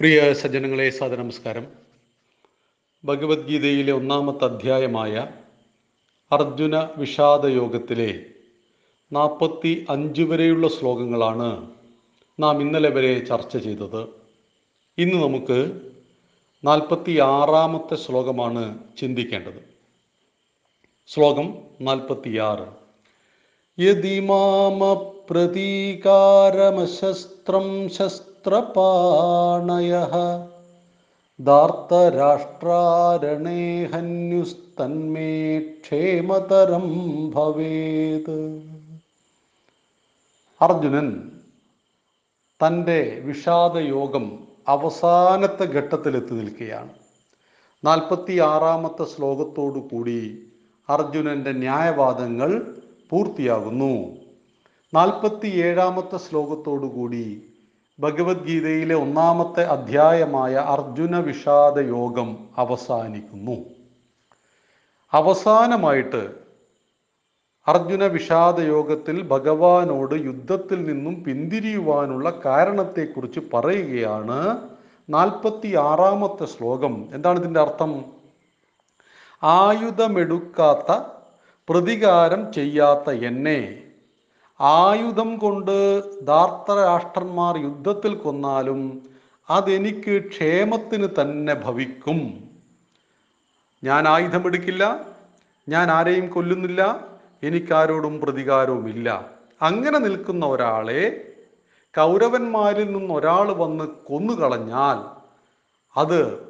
പ്രിയ സജ്ജനങ്ങളെ സാദ നമസ്കാരം ഭഗവത്ഗീതയിലെ ഒന്നാമത്തെ അധ്യായമായ അർജുന വിഷാദ യോഗത്തിലെ നാൽപ്പത്തി അഞ്ച് വരെയുള്ള ശ്ലോകങ്ങളാണ് നാം ഇന്നലെ വരെ ചർച്ച ചെയ്തത്. ഇന്ന് നമുക്ക് നാൽപ്പത്തി ആറാമത്തെ ശ്ലോകമാണ് ചിന്തിക്കേണ്ടത്. ശ്ലോകം നാൽപ്പത്തിയാറ്. യതിമാമ പ്രതീകാരമശസ്ത്രം ശസ്ത്രപാണയ ധാർത്തരാഷ്ട്രാരണേ ഹന്യുസ്തന്മേ ക്ഷേമതരം ഭവേത്. അർജുനൻ തന്റെ വിഷാദയോഗം അവസാനത്തെ ഘട്ടത്തിലെത്തി നിൽക്കുകയാണ്. നാൽപ്പത്തി ആറാമത്തെ ശ്ലോകത്തോടു കൂടി അർജുനന്റെ ന്യായവാദങ്ങൾ പൂർത്തിയാകുന്നു. നാൽപ്പത്തി ഏഴാമത്തെ ശ്ലോകത്തോടുകൂടി ഭഗവത്ഗീതയിലെ ഒന്നാമത്തെ അധ്യായമായ അർജുന വിഷാദ യോഗം അവസാനിക്കുന്നു. അവസാനമായിട്ട് അർജുന വിഷാദ യോഗത്തിൽ ഭഗവാനോട് യുദ്ധത്തിൽ നിന്നും പിന്തിരിയുവാനുള്ള കാരണത്തെക്കുറിച്ച് പറയുകയാണ് നാൽപ്പത്തി ആറാമത്തെ ശ്ലോകം. എന്താണ് ഇതിന്റെ അർത്ഥം? ആയുധമെടുക്കാത്ത പ്രതികാരം ചെയ്യാത്ത എന്നെ. ആയുധം കൊണ്ട് ധാർത്തരാഷ്ട്രന്മാർ യുദ്ധത്തിൽ കൊന്നാലും അതെനിക്ക് ക്ഷേമത്തിന് തന്നെ ഭവിക്കും. ഞാൻ ആയുധമെടുക്കില്ല ഞാൻ ആരെയും കൊല്ലുന്നില്ല എനിക്കാരോടും പ്രതികാരവുമില്ല. അങ്ങനെ നിൽക്കുന്ന ഒരാളെ കൗരവന്മാരിൽ നിന്ന് ഒരാൾ വന്ന് കൊന്നുകളഞ്ഞാൽ അത്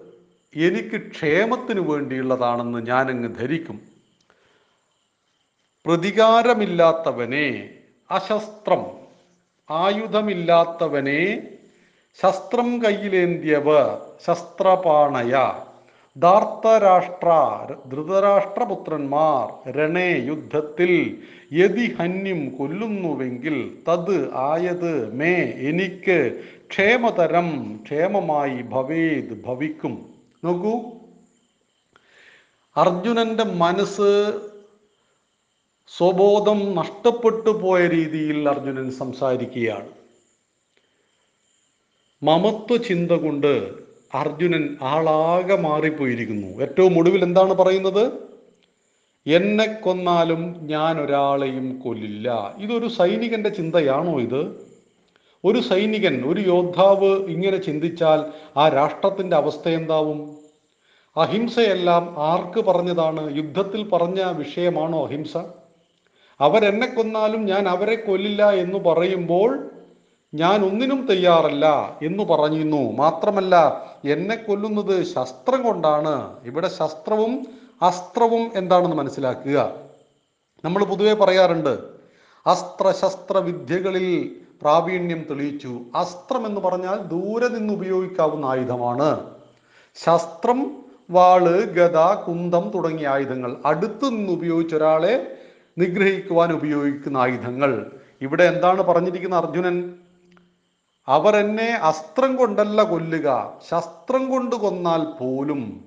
എനിക്ക് ക്ഷേമത്തിന് വേണ്ടിയുള്ളതാണെന്ന് ഞാനങ്ങ് ധരിക്കും. പ്രതികാരമില്ലാത്തവനെ അശസ്ത്രം. ആയുധമില്ലാത്തവനെ ശസ്ത്രം കയ്യിലേന്തിയവർ ശസ്ത്രപാണയ. ധാർത്തരാഷ്ട്ര ധൃതരാഷ്ട്രപുത്രന്മാർ രണേ യുദ്ധത്തിൽ യതി ഹന്യം കൊല്ലുന്നുവെങ്കിൽ തത് ആയത് മേ എനിക്ക് ക്ഷേമതരം ക്ഷേമമായി ഭവേത് ഭവിക്കും. നോക്കൂ. അർജുനന്റെ മനസ്സ് സ്വബോധം നഷ്ടപ്പെട്ടു പോയ രീതിയിൽ അർജുനൻ സംസാരിക്കുകയാണ്. മമത്വ ചിന്ത കൊണ്ട് അർജുനൻ ആളാകെ മാറിപ്പോയിരിക്കുന്നു. ഏറ്റവും ഒടുവിൽ എന്താണ് പറയുന്നത്? എന്നെ കൊന്നാലും ഞാൻ ഒരാളെയും കൊല്ലില്ല. ഇതൊരു സൈനികന്റെ ചിന്തയാണോ ഇത്? ഒരു സൈനികൻ ഒരു യോദ്ധാവ് ഇങ്ങനെ ചിന്തിച്ചാൽ ആ രാഷ്ട്രത്തിന്റെ അവസ്ഥ എന്താവും? അഹിംസയെല്ലാം ആർക്ക് പറഞ്ഞതാണ്? യുദ്ധത്തിൽ പറഞ്ഞ വിഷയമാണോ അഹിംസ? അവരെന്നെ കൊന്നാലും ഞാൻ അവരെ കൊല്ലില്ല എന്ന് പറയുമ്പോൾ ഞാൻ ഒന്നിനും തയ്യാറല്ല എന്ന് പറഞ്ഞിരുന്നു. മാത്രമല്ല എന്നെ കൊല്ലുന്നത് ശസ്ത്രം കൊണ്ടാണ്. ഇവിടെ ശസ്ത്രവും അസ്ത്രവും എന്താണെന്ന് മനസ്സിലാക്കുക. നമ്മൾ പൊതുവെ പറയാറുണ്ട് അസ്ത്രശസ്ത്ര വിദ്യകളിൽ പ്രാവീണ്യം തെളിയിച്ചു. അസ്ത്രം എന്ന് പറഞ്ഞാൽ ദൂരെ നിന്ന് ഉപയോഗിക്കാവുന്ന ആയുധമാണ്. ശസ്ത്രം വാൾ ഗത കുന്തം തുടങ്ങിയ ആയുധങ്ങൾ. അടുത്തു നിന്ന് ഉപയോഗിച്ച ഒരാളെ നിഗ്രഹിക്കുവാൻ ഉപയോഗിക്കുന്ന ആയുധങ്ങൾ. ഇവിടെ എന്താണ് പറഞ്ഞിരിക്കുന്ന അർജുനൻ? അവർ എന്നെ അസ്ത്രം കൊണ്ടല്ല കൊല്ലുക ശസ്ത്രം കൊണ്ട് കൊന്നാൽ പോലും.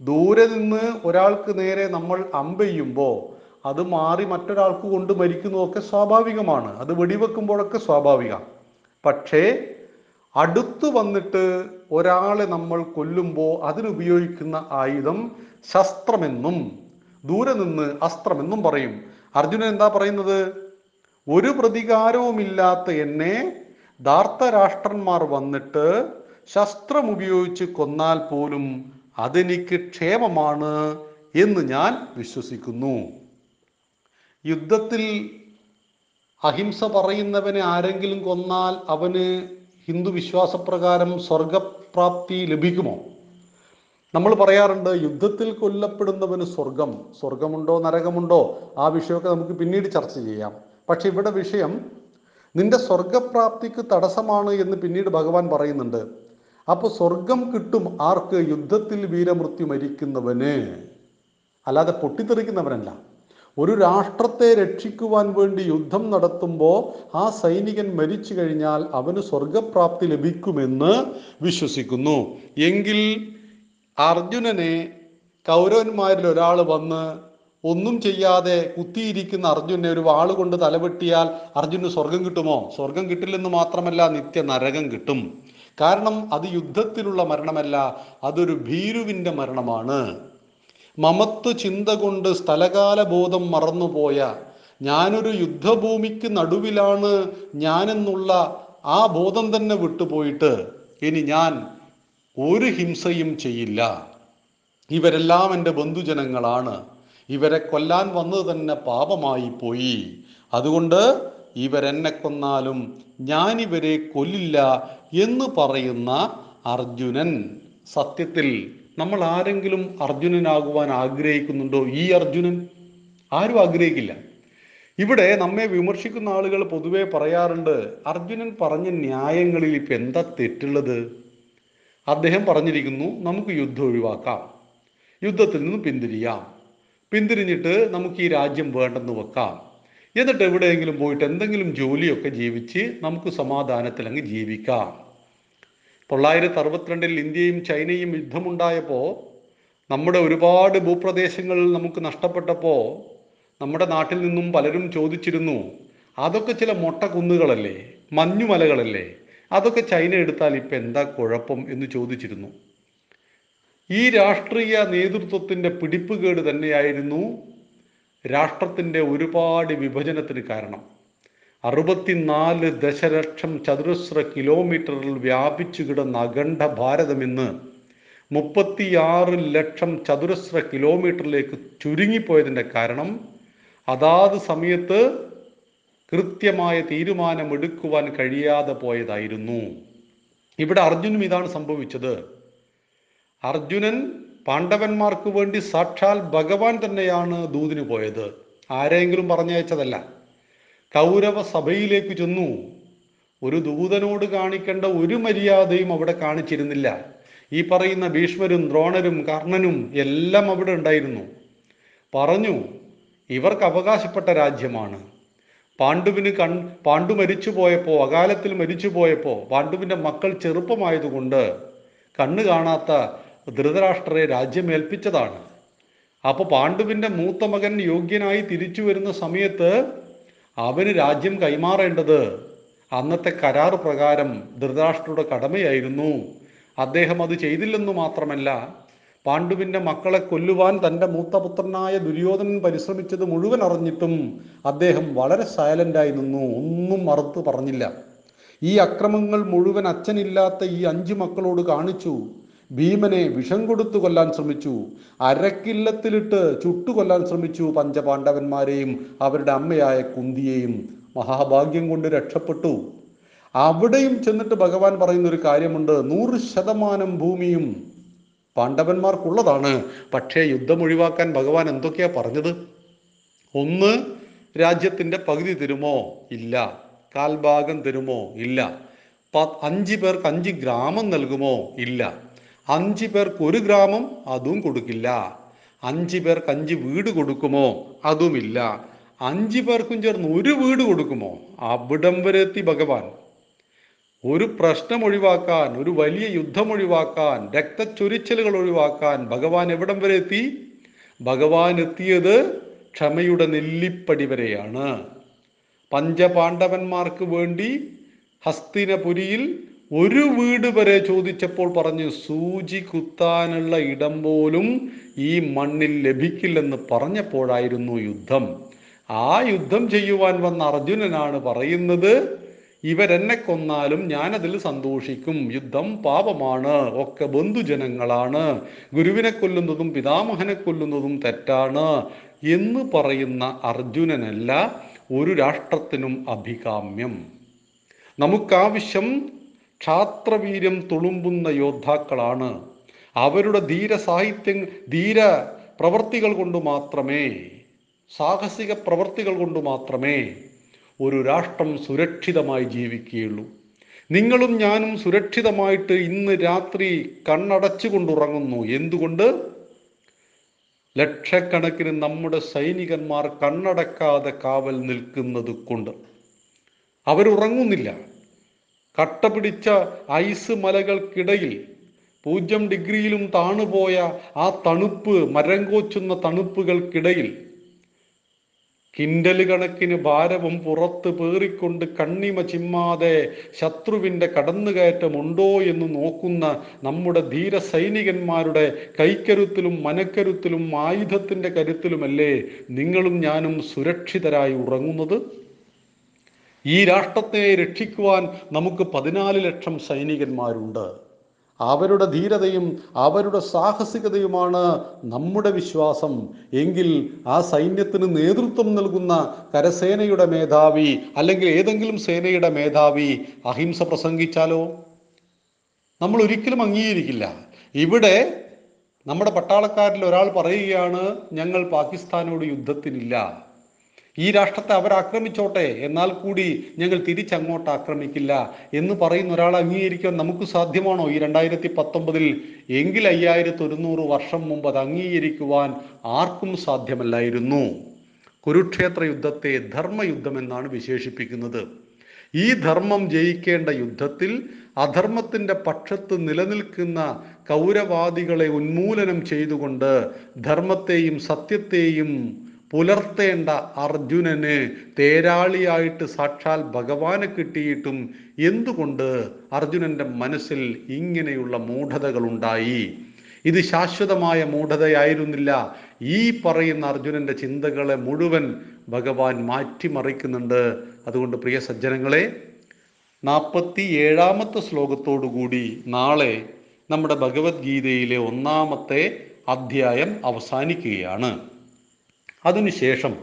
ദൂരെ നിന്ന് ഒരാൾക്ക് നേരെ നമ്മൾ അമ്പെയ്യുമ്പോൾ അത് മാറി മറ്റൊരാൾക്ക് കൊണ്ട് മരിക്കുന്നതൊക്കെ സ്വാഭാവികമാണ്. അത് വെടിവെക്കുമ്പോഴൊക്കെ സ്വാഭാവിക. പക്ഷേ അടുത്തു വന്നിട്ട് ഒരാളെ നമ്മൾ കൊല്ലുമ്പോൾ അതിനുപയോഗിക്കുന്ന ആയുധം ശസ്ത്രമെന്നും ദൂരെ നിന്ന് അസ്ത്രമെന്നും പറയും. അർജുനൻ എന്താ പറയുന്നത്? ഒരു പ്രതികാരവുമില്ലാത്ത എന്നെ ധാർത്തരാഷ്ട്രന്മാർ വന്നിട്ട് ശസ്ത്രം ഉപയോഗിച്ച് കൊന്നാൽ പോലും അതെനിക്ക് ക്ഷേമമാണ് എന്ന് ഞാൻ വിശ്വസിക്കുന്നു. യുദ്ധത്തിൽ അഹിംസ പറയുന്നവനെ ആരെങ്കിലും കൊന്നാൽ അവന് ഹിന്ദു വിശ്വാസപ്രകാരം സ്വർഗപ്രാപ്തി ലഭിക്കുമോ? നമ്മൾ പറയാറുണ്ട് യുദ്ധത്തിൽ കൊല്ലപ്പെടുന്നവന് സ്വർഗം സ്വർഗമുണ്ടോ നരകമുണ്ടോ? ആ വിഷയമൊക്കെ നമുക്ക് പിന്നീട് ചർച്ച ചെയ്യാം. പക്ഷെ ഇവിടെ വിഷയം നിന്റെ സ്വർഗപ്രാപ്തിക്ക് തടസ്സമാണ് എന്ന് പിന്നീട് ഭഗവാൻ പറയുന്നുണ്ട്. അപ്പോൾ സ്വർഗം കിട്ടും ആർക്ക്? യുദ്ധത്തിൽ വീരമൃത്യു മരിക്കുന്നവന്. അല്ലാതെ പൊട്ടിത്തെറിക്കുന്നവനല്ല. ഒരു രാഷ്ട്രത്തെ രക്ഷിക്കുവാൻ വേണ്ടി യുദ്ധം നടത്തുമ്പോൾ ആ സൈനികൻ മരിച്ചു കഴിഞ്ഞാൽ അവന് സ്വർഗപ്രാപ്തി ലഭിക്കുമെന്ന് വിശ്വസിക്കുന്നു. എങ്കിൽ അർജുനനെ കൗരവന്മാരിൽ ഒരാൾ വന്ന് ഒന്നും ചെയ്യാതെ കുത്തിയിരിക്കുന്ന അർജുനെ ഒരു വാൾ കൊണ്ട് തലവെട്ടിയാൽ അർജുന് സ്വർഗം കിട്ടുമോ? സ്വർഗം കിട്ടില്ലെന്ന് മാത്രമല്ല നിത്യ നരകം കിട്ടും. കാരണം അത് യുദ്ധത്തിലുള്ള മരണമല്ല അതൊരു ഭീരുവിന്റെ മരണമാണ്. മമത്വ ചിന്ത കൊണ്ട് സ്ഥലകാല ബോധം മറന്നുപോയ ഞാനൊരു യുദ്ധഭൂമിക്ക് നടുവിലാണ് ഞാനെന്നുള്ള ആ ബോധം തന്നെ വിട്ടുപോയിട്ട് ഇനി ഞാൻ ഒരു ഹിംസയും ചെയ്യില്ല. ഇവരെല്ലാം എന്റെ ബന്ധുജനങ്ങളാണ്. ഇവരെ കൊല്ലാൻ വന്നത് തന്നെ പാപമായി പോയി. അതുകൊണ്ട് ഇവരെന്നെ കൊന്നാലും ഞാനിവരെ കൊല്ലില്ല എന്ന് പറയുന്ന അർജുനൻ. സത്യത്തിൽ നമ്മൾ ആരെങ്കിലും അർജുനനാകുവാൻ ആഗ്രഹിക്കുന്നുണ്ടോ ഈ അർജുനൻ? ആരും ആഗ്രഹിക്കില്ല. ഇവിടെ നമ്മെ വിമർശിക്കുന്ന ആളുകൾ പൊതുവെ പറയാറുണ്ട് അർജുനൻ പറഞ്ഞ ന്യായങ്ങളിൽ ഇപ്പം എന്താ തെറ്റുള്ളത്? അദ്ദേഹം പറഞ്ഞിരിക്കുന്നു നമുക്ക് യുദ്ധം ഒഴിവാക്കാം. യുദ്ധത്തിൽ നിന്ന് പിന്തിരിയാം. പിന്തിരിഞ്ഞിട്ട് നമുക്ക് ഈ രാജ്യം വേണ്ടെന്ന് വെക്കാം. എന്നിട്ട് എവിടെയെങ്കിലും പോയിട്ട് എന്തെങ്കിലും ജോലിയൊക്കെ ജീവിച്ച് നമുക്ക് സമാധാനത്തിൽ അങ്ങ് ജീവിക്കാം. തൊള്ളായിരത്തി അറുപത്തിരണ്ടിൽ ഇന്ത്യയും ചൈനയും യുദ്ധമുണ്ടായപ്പോൾ നമ്മുടെ ഒരുപാട് ഭൂപ്രദേശങ്ങൾ നമുക്ക് നഷ്ടപ്പെട്ടപ്പോൾ നമ്മുടെ നാട്ടിൽ നിന്നും പലരും ചോദിച്ചിരുന്നു അതൊക്കെ ചില മൊട്ട കുന്നുകളല്ലേ മഞ്ഞുമലകളല്ലേ? അതൊക്കെ ചൈന എടുത്താൽ ഇപ്പം എന്താ കുഴപ്പം എന്ന് ചോദിച്ചിരുന്നു. ഈ രാഷ്ട്രീയ നേതൃത്വത്തിന്റെ പിടിപ്പുകേട് തന്നെയായിരുന്നു രാഷ്ട്രത്തിന്റെ ഒരുപാട് വിഭജനത്തിന് കാരണം. അറുപത്തിനാല് ദശലക്ഷം ചതുരശ്ര കിലോമീറ്ററിൽ വ്യാപിച്ചു കിടന്ന അഖണ്ഡ ഭാരതം ഇന്ന് മുപ്പത്തിയാറ് ലക്ഷം ചതുരശ്ര കിലോമീറ്ററിലേക്ക് ചുരുങ്ങിപ്പോയതിന്റെ കാരണം അതാത് സമയത്ത് കൃത്യമായ തീരുമാനമെടുക്കുവാൻ കഴിയാതെ പോയതായിരുന്നു. ഇവിടെ അർജുനും ഇതാണ് സംഭവിച്ചത്. അർജുനൻ പാണ്ഡവന്മാർക്ക് വേണ്ടി സാക്ഷാൽ ഭഗവാൻ തന്നെയാണ് ദൂതിന് പോയത്. ആരെങ്കിലും പറഞ്ഞയച്ചതല്ല. കൗരവ സഭയിലേക്ക് ചെന്നു. ഒരു ദൂതനോട് കാണിക്കേണ്ട ഒരു മര്യാദയും അവിടെ കാണിച്ചിരുന്നില്ല. ഈ പറയുന്ന ഭീഷ്മരും ദ്രോണരും കർണനും എല്ലാം അവിടെ ഉണ്ടായിരുന്നു. പറഞ്ഞു ഇവർക്ക് അവകാശപ്പെട്ട രാജ്യമാണ്. പാണ്ഡുവിന് കൺ പാണ്ഡു മരിച്ചു പോയപ്പോൾ അകാലത്തിൽ മരിച്ചു പോയപ്പോൾ പാണ്ഡുവിന്റെ മക്കൾ ചെറുപ്പമായതുകൊണ്ട് കണ്ണ് കാണാത്ത ധൃതരാഷ്ട്രരെ രാജ്യമേൽപ്പിച്ചതാണ്. അപ്പോൾ പാണ്ഡുവിന്റെ മൂത്ത മകൻ യോഗ്യനായി തിരിച്ചു വരുന്ന സമയത്ത് അവന് രാജ്യം കൈമാറേണ്ടത് അന്നത്തെ കരാർ പ്രകാരം ധൃതരാഷ്ട്രയുടെ കടമയായിരുന്നു. അദ്ദേഹം അത് ചെയ്തില്ലെന്നു മാത്രമല്ല പാണ്ഡുവിന്റെ മക്കളെ കൊല്ലുവാൻ തന്റെ മൂത്തപുത്രനായ ദുര്യോധനൻ പരിശ്രമിച്ചത് മുഴുവൻ അറിഞ്ഞിട്ടും അദ്ദേഹം വളരെ സൈലന്റായി നിന്നു. ഒന്നും മറുത്ത് പറഞ്ഞില്ല. ഈ അക്രമങ്ങൾ മുഴുവൻ അച്ഛനില്ലാത്ത ഈ അഞ്ചു മക്കളോട് കാണിച്ചു. ഭീമനെ വിഷം കൊടുത്തു കൊല്ലാൻ ശ്രമിച്ചു. അരക്കില്ലത്തിലിട്ട് ചുട്ടുകൊല്ലാൻ ശ്രമിച്ചു പഞ്ചപാണ്ഡവന്മാരെയും അവരുടെ അമ്മയായ കുന്തിയെയും. മഹാഭാഗ്യം കൊണ്ട് രക്ഷപ്പെട്ടു. അവിടെയും ചെന്നിട്ട് ഭഗവാൻ പറയുന്ന ഒരു കാര്യമുണ്ട്. നൂറ് ശതമാനം ഭൂമിയും പാണ്ഡവന്മാർക്കുള്ളതാണ്. പക്ഷേ യുദ്ധം ഒഴിവാക്കാൻ ഭഗവാൻ എന്തൊക്കെയാ പറഞ്ഞത്? ഒന്ന് രാജ്യത്തിന്റെ പകുതി തരുമോ? ഇല്ല. കാൽഭാഗം തരുമോ? ഇല്ല. പ- അഞ്ച് പേർക്ക് അഞ്ച് ഗ്രാമം നൽകുമോ? ഇല്ല. അഞ്ച് പേർക്ക് ഒരു ഗ്രാമം അതും കൊടുക്കില്ല. അഞ്ച് പേർക്ക് അഞ്ച് വീട് കൊടുക്കുമോ? അതുമില്ല. അഞ്ച് പേർക്കും ചേർന്ന് ഒരു വീട് കൊടുക്കുമോ? അവിടം വരെ എത്തി ഭഗവാൻ. ഒരു പ്രശ്നം ഒഴിവാക്കാൻ ഒരു വലിയ യുദ്ധം ഒഴിവാക്കാൻ രക്തച്ചൊരിച്ചിലുകൾ ഒഴിവാക്കാൻ ഭഗവാൻ എവിടം വരെ എത്തി? ഭഗവാൻ എത്തിയത് ക്ഷമയുടെ നെല്ലിപ്പടി വരെയാണ്. പഞ്ചപാണ്ഡവന്മാർക്ക് വേണ്ടി ഹസ്തിനപുരിയിൽ ഒരു വീട് വരെ ചോദിച്ചപ്പോൾ പറഞ്ഞു സൂചി കുത്താനുള്ള ഇടം പോലും ഈ മണ്ണിൽ ലഭിക്കില്ലെന്ന് പറഞ്ഞപ്പോഴായിരുന്നു യുദ്ധം. ആ യുദ്ധം ചെയ്യുവാൻ വന്ന അർജുനനാണ് പറയുന്നത് ഇവരെന്നെ കൊന്നാലും ഞാനതിൽ സന്തോഷിക്കും. യുദ്ധം പാപമാണ്. ഒക്കെ ബന്ധുജനങ്ങളാണ്. ഗുരുവിനെ കൊല്ലുന്നതും പിതാമഹനെ കൊല്ലുന്നതും തെറ്റാണ് എന്ന് പറയുന്ന അർജുനനല്ല ഒരു രാഷ്ട്രത്തിനും അഭികാമ്യം. നമുക്കാവശ്യം ക്ഷാത്രവീര്യം തുളുമ്പുന്ന യോദ്ധാക്കളാണ്. അവരുടെ ധീര സാഹിത്യം ധീര പ്രവർത്തികൾ കൊണ്ട് മാത്രമേ സാഹസിക പ്രവർത്തികൾ കൊണ്ട് മാത്രമേ ഒരു രാഷ്ട്രം സുരക്ഷിതമായി ജീവിക്കുകയുള്ളൂ. നിങ്ങളും ഞാനും സുരക്ഷിതമായിട്ട് ഇന്ന് രാത്രി കണ്ണടച്ചുകൊണ്ടുറങ്ങുന്നു. എന്തുകൊണ്ട്? ലക്ഷക്കണക്കിന് നമ്മുടെ സൈനികന്മാർ കണ്ണടക്കാതെ കാവൽ നിൽക്കുന്നത് കൊണ്ട്. അവരുറങ്ങുന്നില്ല. കട്ട പിടിച്ച ഐസ് മലകൾക്കിടയിൽ പൂജ്യം ഡിഗ്രിയിലും താണുപോയ ആ തണുപ്പ് മരം കോച്ചുന്ന തണുപ്പുകൾക്കിടയിൽ കിൻഡൽ കണക്കിന് ഭാരവും പുറത്ത് പേറിക്കൊണ്ട് കണ്ണിമ ചിമ്മാതെ ശത്രുവിന്റെ കടന്നുകയറ്റമുണ്ടോ എന്ന് നോക്കുന്ന നമ്മുടെ ധീര സൈനികന്മാരുടെ കൈക്കരുത്തിലും മനക്കരുത്തിലും ആയുധത്തിന്റെ കരുത്തിലുമല്ലേ നിങ്ങളും ഞാനും സുരക്ഷിതരായി ഉറങ്ങുന്നത്? ഈ രാഷ്ട്രത്തെ രക്ഷിക്കുവാൻ നമുക്ക് പതിനാല് ലക്ഷം സൈനികന്മാരുണ്ട്. അവരുടെ ധീരതയും അവരുടെ സാഹസികതയുമാണ് നമ്മുടെ വിശ്വാസം. എങ്കിൽ ആ സൈന്യത്തിന് നേതൃത്വം നൽകുന്ന കരസേനയുടെ മേധാവി അല്ലെങ്കിൽ ഏതെങ്കിലും സേനയുടെ മേധാവി അഹിംസ പ്രസംഗിച്ചാലോ? നമ്മൾ ഒരിക്കലും അംഗീകരിക്കില്ല. ഇവിടെ നമ്മുടെ പട്ടാളക്കാരിൽ ഒരാൾ പറയുകയാണ് ഞങ്ങൾ പാകിസ്ഥാനോട് യുദ്ധത്തിനില്ല. ഈ രാഷ്ട്രത്തെ അവർ ആക്രമിച്ചോട്ടെ എന്നാൽ കൂടി ഞങ്ങൾ തിരിച്ചങ്ങോട്ട് ആക്രമിക്കില്ല എന്ന് പറയുന്ന ഒരാൾ അംഗീകരിക്കാൻ നമുക്ക് സാധ്യമാണോ ഈ രണ്ടായിരത്തി പത്തൊമ്പതിൽ എങ്കിൽ അയ്യായിരത്തി ഒരുന്നൂറ് വർഷം മുമ്പ് അത് അംഗീകരിക്കുവാൻ ആർക്കും സാധ്യമല്ലായിരുന്നു. കുരുക്ഷേത്ര യുദ്ധത്തെ ധർമ്മയുദ്ധം എന്നാണ് വിശേഷിപ്പിക്കുന്നത്. ഈ ധർമ്മം ജയിക്കേണ്ട യുദ്ധത്തിൽ അധർമ്മത്തിന്റെ പക്ഷത്ത് നിലനിൽക്കുന്ന കൗരവാദികളെ ഉന്മൂലനം ചെയ്തുകൊണ്ട് ധർമ്മത്തെയും സത്യത്തെയും പുലർത്തേണ്ട അർജുനന് തേരാളിയായിട്ട് സാക്ഷാൽ ഭഗവാനെ കിട്ടിയിട്ടും എന്തുകൊണ്ട് അർജുനന്റെ മനസ്സിൽ ഇങ്ങനെയുള്ള മൂഢതകളുണ്ടായി? ഇത് ശാശ്വതമായ മൂഢതയായിരുന്നില്ല. ഈ പറയുന്ന അർജുനന്റെ ചിന്തകളെ മുഴുവൻ ഭഗവാൻ മാറ്റിമറിക്കുന്നുണ്ട്. അതുകൊണ്ട് പ്രിയ സജ്ജനങ്ങളെ നാൽപ്പത്തി ഏഴാമത്തെ ശ്ലോകത്തോടുകൂടി നാളെ നമ്മുടെ ഭഗവത്ഗീതയിലെ ഒന്നാമത്തെ അധ്യായം അവസാനിക്കുകയാണ്. അതിനുശേഷം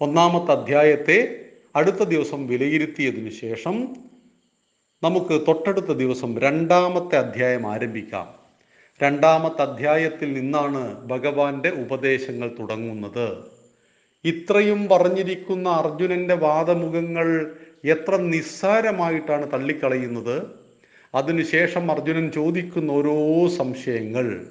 ഒന്നാമത്തെ അധ്യായത്തെ അടുത്ത ദിവസം വിലയിരുത്തിയതിനു ശേഷം നമുക്ക് തൊട്ടടുത്ത ദിവസം രണ്ടാമത്തെ അധ്യായം ആരംഭിക്കാം. രണ്ടാമത്തെ അധ്യായത്തിൽ നിന്നാണ് ഭഗവാന്റെ ഉപദേശങ്ങൾ തുടങ്ങുന്നത്. ഇത്രയും പറഞ്ഞിരിക്കുന്ന അർജുനന്റെ വാദമുഖങ്ങൾ എത്ര നിസ്സാരമായിട്ടാണ് തള്ളിക്കളയുന്നത്. അതിനുശേഷം അർജുനൻ ചോദിക്കുന്ന ഓരോ സംശയങ്ങൾ.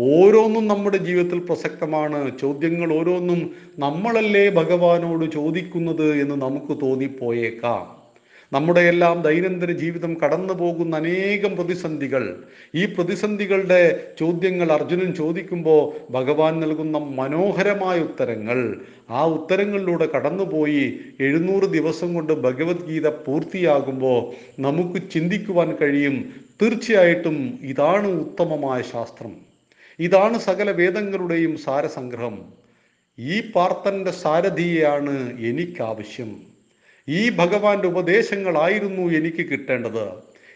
ഓരോന്നും നമ്മുടെ ജീവിതത്തിൽ പ്രസക്തമാണ്. ചോദ്യങ്ങൾ ഓരോന്നും നമ്മളല്ലേ ഭഗവാനോട് ചോദിക്കുന്നത് എന്ന് നമുക്ക് തോന്നിപ്പോയേക്കാം. നമ്മുടെ എല്ലാം ദൈനംദിന ജീവിതം കടന്നു പോകുന്ന അനേകം പ്രതിസന്ധികൾ. ഈ പ്രതിസന്ധികളുടെ ചോദ്യങ്ങൾ അർജുനൻ ചോദിക്കുമ്പോൾ ഭഗവാൻ നൽകുന്ന മനോഹരമായ ഉത്തരങ്ങൾ. ആ ഉത്തരങ്ങളിലൂടെ കടന്നുപോയി എഴുന്നൂറ് ദിവസം കൊണ്ട് ഭഗവത്ഗീത പൂർത്തിയാകുമ്പോൾ നമുക്ക് ചിന്തിക്കുവാൻ കഴിയും തീർച്ചയായിട്ടും ഇതാണ് ഉത്തമമായ ശാസ്ത്രം. ഇതാണ് സകല വേദങ്ങളുടെയും സാരസംഗ്രഹം. ഈ പാർത്തന്റെ സാരഥിയെയാണ് എനിക്കാവശ്യം. ഈ ഭഗവാന്റെ ഉപദേശങ്ങളായിരുന്നു എനിക്ക് കിട്ടേണ്ടത്.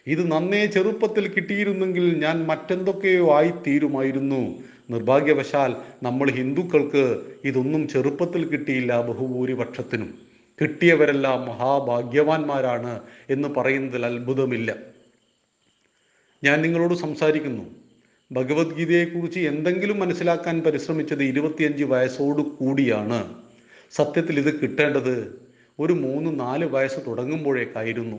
ഇത് നന്നേ ചെറുപ്പത്തിൽ കിട്ടിയിരുന്നെങ്കിൽ ഞാൻ മറ്റെന്തൊക്കെയോ ആയിത്തീരുമായിരുന്നു. നിർഭാഗ്യവശാൽ നമ്മൾ ഹിന്ദുക്കൾക്ക് ഇതൊന്നും ചെറുപ്പത്തിൽ കിട്ടിയില്ല ബഹുഭൂരിപക്ഷത്തിനും. കിട്ടിയവരെല്ലാം മഹാഭാഗ്യവാന്മാരാണ് എന്ന് പറയുന്നതിൽ അത്ഭുതമില്ല. ഞാൻ നിങ്ങളോട് സംസാരിക്കുന്നു. ഭഗവത്ഗീതയെക്കുറിച്ച് എന്തെങ്കിലും മനസ്സിലാക്കാൻ പരിശ്രമിച്ചത് ഇരുപത്തിയഞ്ച് വയസ്സോട് കൂടിയാണ്. സത്യത്തിൽ ഇത് കിട്ടേണ്ടത് ഒരു മൂന്ന് നാല് വയസ്സ് തുടങ്ങുമ്പോഴേക്കായിരുന്നു.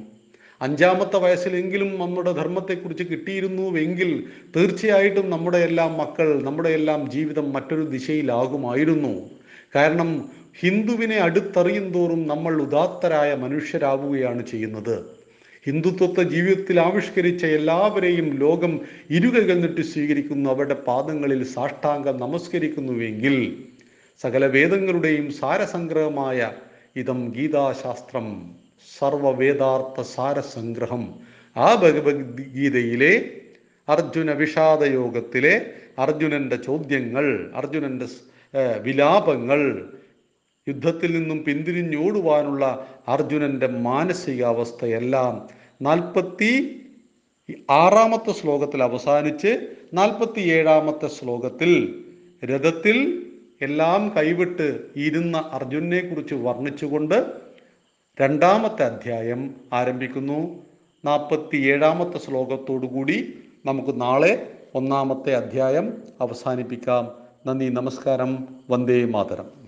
അഞ്ചാമത്തെ വയസ്സിലെങ്കിലും നമ്മുടെ ധർമ്മത്തെക്കുറിച്ച് കിട്ടിയിരുന്നുവെങ്കിൽ തീർച്ചയായിട്ടും നമ്മുടെ എല്ലാം മക്കൾ നമ്മുടെ എല്ലാം ജീവിതം മറ്റൊരു ദിശയിലാകുമായിരുന്നു. കാരണം ഹിന്ദുവിനെ അടുത്തറിയും തോറും നമ്മൾ ഉദാത്തരായ മനുഷ്യരാവുകയാണ് ചെയ്യുന്നത്. ഹിന്ദുത്വത്തെ ജീവിതത്തിൽ ആവിഷ്കരിച്ച എല്ലാവരെയും ലോകം ഇരുകകൾ നീട്ടി സ്വീകരിക്കുന്നു. അവരുടെ പാദങ്ങളിൽ സാഷ്ടാംഗം നമസ്കരിക്കുന്നുവെങ്കിൽ സകല വേദങ്ങളുടെയും സാരസംഗ്രഹമായ ഇതം ഗീതാശാസ്ത്രം സർവവേദാർത്ഥ സാരസംഗ്രഹം. ആ ഭഗവത്ഗീതയിലെ അർജുന വിഷാദയോഗത്തിലെ അർജുനന്റെ ചോദ്യങ്ങൾ അർജുനന്റെ വിലാപങ്ങൾ യുദ്ധത്തിൽ നിന്നും പിന്തിരിഞ്ഞോടുവാനുള്ള അർജുനന്റെ മാനസികാവസ്ഥയെല്ലാം നാൽപ്പത്തി ആറാമത്തെ ശ്ലോകത്തിൽ അവസാനിച്ച് നാൽപ്പത്തി ഏഴാമത്തെ ശ്ലോകത്തിൽ രഥത്തിൽ എല്ലാം കൈവിട്ട് ഇരുന്ന അർജുനെ കുറിച്ച് വർണിച്ചുകൊണ്ട് രണ്ടാമത്തെ അധ്യായം ആരംഭിക്കുന്നു. നാൽപ്പത്തി ഏഴാമത്തെ ശ്ലോകത്തോടുകൂടി നമുക്ക് നാളെ ഒന്നാമത്തെ അധ്യായം അവസാനിപ്പിക്കാം. നന്ദി നമസ്കാരം. വന്ദേ മാതരം.